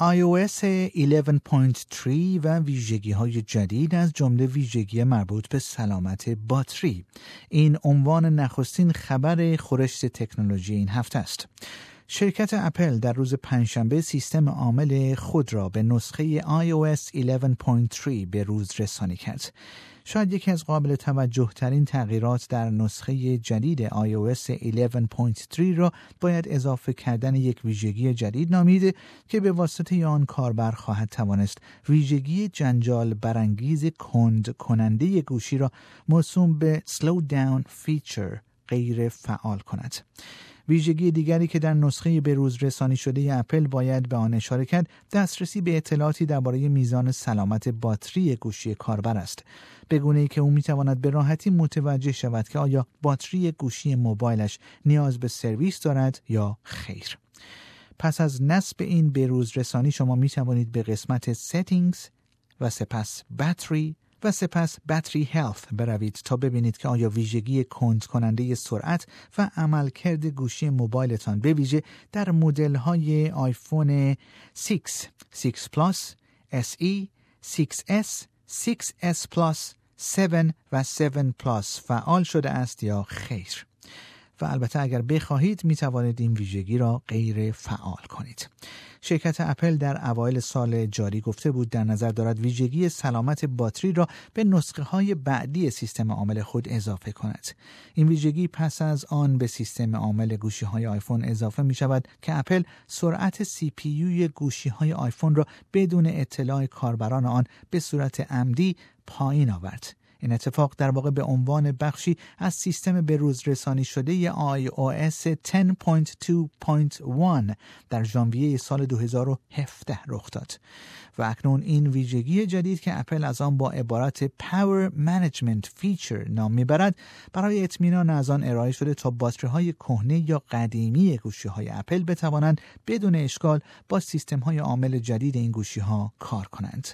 iOS 11.3 و ویژگی های جدید از جمله ویژگی مربوط به سلامت باتری این عنوان نخستین خبر خورشت تکنولوژی این هفته است شرکت اپل در روز پنجشنبه سیستم عامل خود را به نسخه iOS 11.3 به روز رسانی کرد. شاید یکی از قابل توجه ترین تغییرات در نسخه جدید iOS 11.3 را باید اضافه کردن یک ویژگی جدید نامید که به واسطه آن کاربر خواهد توانست ویژگی جنجال برانگیز کند کننده گوشی را موسوم به Slow Down Feature غیر فعال کند. ویژگی دیگری که در نسخه به روز رسانی شده اپل باید به آن اشاره کرد دسترسی به اطلاعاتی درباره میزان سلامت باتری گوشی کاربر است. به گونه ای که او می‌تواند به راحتی متوجه شود که آیا باتری گوشی موبایلش نیاز به سرویس دارد یا خیر. پس از نصب این به روز رسانی شما می توانید به قسمت Settings و سپس باتری و سپس Battery Health بروید تا ببینید که آیا ویژگی کند کننده سرعت و عملکرد گوشی موبایلتان به ویژه در مدل های آیفون 6, 6 Plus، SE, 6S, 6S Plus، 7 و 7 پلاس فعال شده است یا خیر. و البته اگر بخواهید می توانید این ویژگی را غیر فعال کنید. شرکت اپل در اوایل سال جاری گفته بود در نظر دارد ویژگی سلامت باتری را به نسخه های بعدی سیستم عامل خود اضافه کند. این ویژگی پس از آن به سیستم عامل گوشی های آیفون اضافه می شود که اپل سرعت CPU گوشی های آیفون را بدون اطلاع کاربران آن به صورت عمدی پایین آورد. این اتفاق در واقع به عنوان بخشی از سیستم به روز رسانی شده iOS 10.2.1 در ژانویه سال 2017 رخ داد و اکنون این ویژگی جدید که اپل از آن با عبارت Power Management Feature نام می‌برد برای اطمینان از آن ارائه شده تا باتری های کهنه یا قدیمی گوشی های اپل بتوانند بدون اشکال با سیستم های عامل جدید این گوشی ها کار کنند.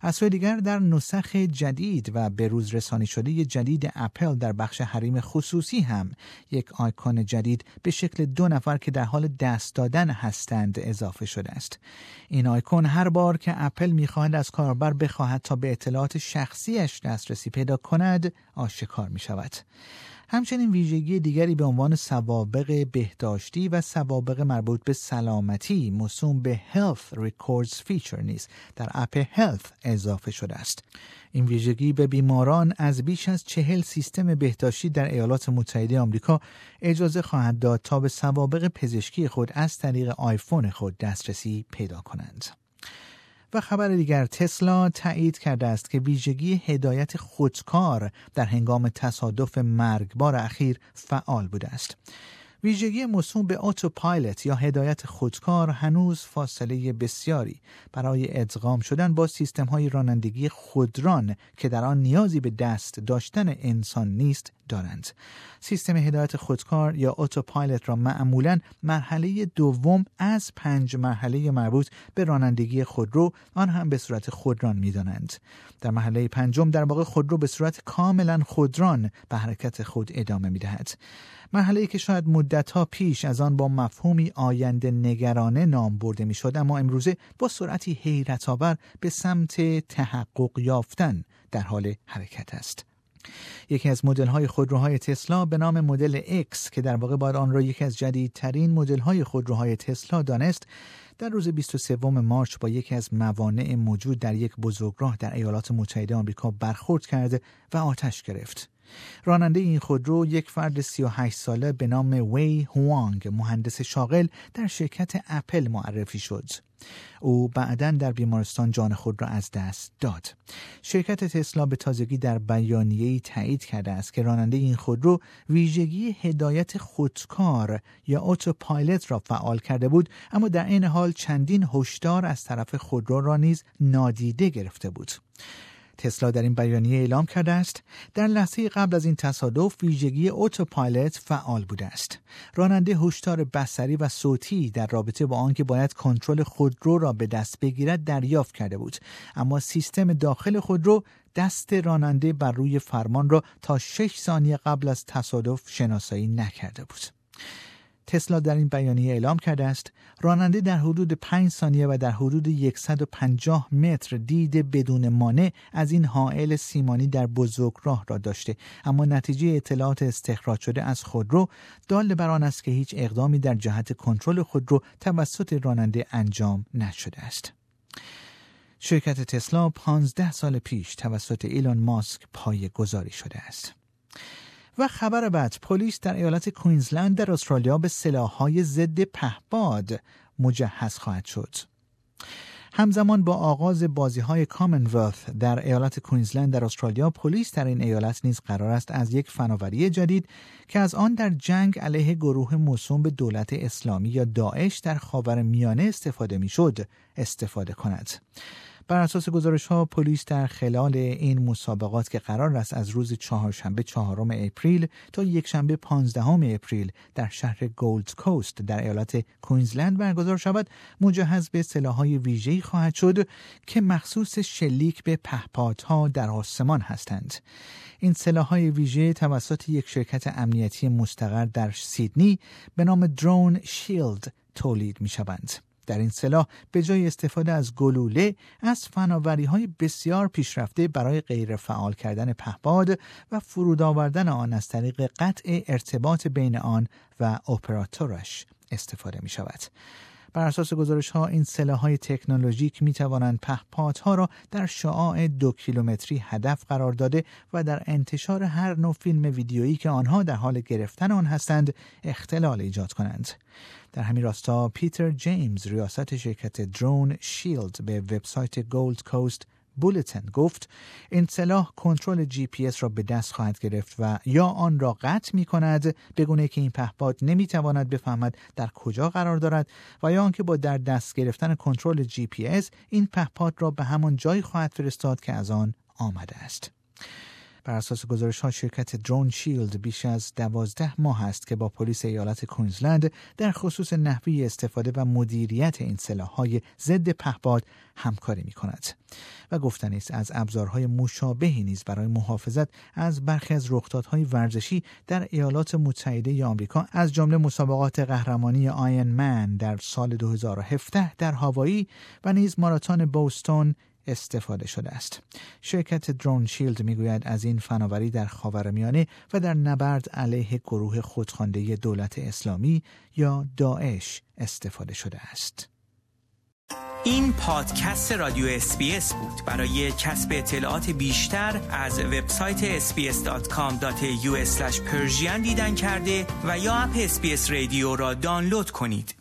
از سوی دیگر در نسخ جدید و به روز رسانی شده جدید اپل در بخش حریم خصوصی هم یک آیکون جدید به شکل دو نفر که در حال دست دادن هستند اضافه شده است. این آیکون هر بار که اپل می‌خواهد از کاربر بخواهد تا به اطلاعات شخصیش دسترسی پیدا کند آشکار می شود همچنین ویژگی دیگری به عنوان سوابق بهداشتی و سوابق مربوط به سلامتی موسوم به Health Records Feature نیز در اپ Health اضافه شده است. این ویژگی به بیماران از بیش از چهل سیستم بهداشتی در ایالات متحده آمریکا اجازه خواهد داد تا به سوابق پزشکی خود از طریق آیفون خود دسترسی پیدا کنند. و خبر دیگر تسلا تایید کرده است که ویژگی هدایت خودکار در هنگام تصادف مرگبار اخیر فعال بوده است. ویژگی موسوم به اتوپایلت یا هدایت خودکار هنوز فاصله بسیاری برای ادغام شدن با سیستم های رانندگی خودران که در آن نیازی به دست داشتن انسان نیست دارند. سیستم هدایت خودکار یا اتوپایلت را معمولا مرحله دوم از پنج مرحله مربوط به رانندگی خودرو آن هم به صورت خودران می‌دانند. در مرحله پنجم در واقع خودرو به صورت کاملا خودران به حرکت خود ادامه می‌دهد. مرحله که شاید مدتها پیش از آن با مفهومی آینده نگرانه نام برده می‌شد اما امروزه با سرعتی حیرت آور به سمت تحقق یافتن در حال حرکت است. یکی از مدل های خودروهای تسلا به نام مدل X که در واقع باید آن را یکی از جدیدترین مدل های خودروهای تسلا دانست در روز 23 مارچ با یکی از موانع موجود در یک بزرگراه در ایالات متحده آمریکا برخورد کرده و آتش گرفت. راننده این خودرو یک فرد 38 ساله به نام وی هوانگ مهندس شاغل در شرکت اپل معرفی شد. او بعدا در بیمارستان جان خود را از دست داد. شرکت تسلا به تازگی در بیانیه‌ای تایید کرده است که راننده این خودرو ویژگی هدایت خودکار یا اتوپایلوت را فعال کرده بود اما در این حال چندین هشدار از طرف خودرو را نیز نادیده گرفته بود. تسلا در این بیانیه اعلام کرده است در لحظه قبل از این تصادف ویژگی اتوپایلوت فعال بوده است. راننده هشدار بصری و صوتی در رابطه با آنکه باید کنترل خودرو را به دست بگیرد دریافت کرده بود. اما سیستم داخل خودرو دست راننده بر روی فرمان را تا 6 ثانیه قبل از تصادف شناسایی نکرده بود. تسلا در این بیانیه اعلام کرده است راننده در حدود 5 ثانیه و در حدود 150 متر دید بدون مانع از این حائل سیمانی در بزرگ راه را داشته اما نتیجه اطلاعات استخراج شده از خودرو دال بر آن است که هیچ اقدامی در جهت کنترل خودرو توسط راننده انجام نشده است شرکت تسلا 15 سال پیش توسط ایلان ماسک پای گذاری شده است. و خبر بعد پلیس در ایالت کوینزلند در استرالیا به سلاحهای ضد پهباد مجهز خواهد شد. همزمان با آغاز بازی های کامنولث در ایالت کوینزلند در استرالیا پلیس در این ایالت نیز قرار است از یک فناوری جدید که از آن در جنگ علیه گروه موسوم به دولت اسلامی یا داعش در خاور میانه استفاده می‌شد استفاده کند بر اساس گزارش ها پلیس در خلال این مسابقات که قرار است از روز چهارشنبه چهارم اپریل تا یکشنبه پانزدهم اپریل در شهر گولد کوست در ایالت کوینزلند برگزار شود مجهز به سلاحهای ویژه‌ای خواهد شد که مخصوص شلیک به پهپادها در آسمان هستند این سلاحهای ویژه توسط یک شرکت امنیتی مستقر در سیدنی به نام درون شیلد تولید می شوند. در این سلاح به جای استفاده از گلوله از فناوری های بسیار پیشرفته برای غیر فعال کردن پهپاد و فرود آوردن آن از طریق قطع ارتباط بین آن و اپراتورش استفاده می شود. بر اساس گزارش ها این سلاح های تکنولوژیک می توانند پهپادها را در شعاع دو کیلومتری هدف قرار داده و در انتشار هر نوع فیلم ویدیویی که آنها در حال گرفتن آن هستند اختلال ایجاد کنند. در همین راستا پیتر جیمز ریاست شرکت DroneShield به وبسایت گولد کوست بولتن گفت این سلاح کنترل جی پی اس را به دست خواهد گرفت و یا آن را قطع می کند بگونه‌ای که این پهپاد نمی تواند بفهمد در کجا قرار دارد و یا آنکه با در دست گرفتن کنترل جی پی اس این پهپاد را به همان جایی خواهد فرستاد که از آن آمده است. بر اساس گزارش ها شرکت درون شیلد بیش از دوازده ماه است که با پلیس ایالت کوینزلند در خصوص نحوی استفاده و مدیریت این های ضد پهپاد همکاری می کند و گفتن است از ابزارهای مشابهی نیز برای محافظت از برخی از رخدادهای ورزشی در ایالات متحده آمریکا. از جمله مسابقات قهرمانی آین من در سال 2017 در هاوایی و نیز ماراتون بوستون استفاده شده است. شرکت DroneShield می‌گوید از این فناوری در خاورمیانه و در نبرد علیه گروه خودخوانده دولت اسلامی یا داعش استفاده شده است. این پادکست رادیو SBS بود برای کسب اطلاعات بیشتر از وبسایت sbs.com.au دیدن کرده و یا اپ SBS رادیو را دانلود کنید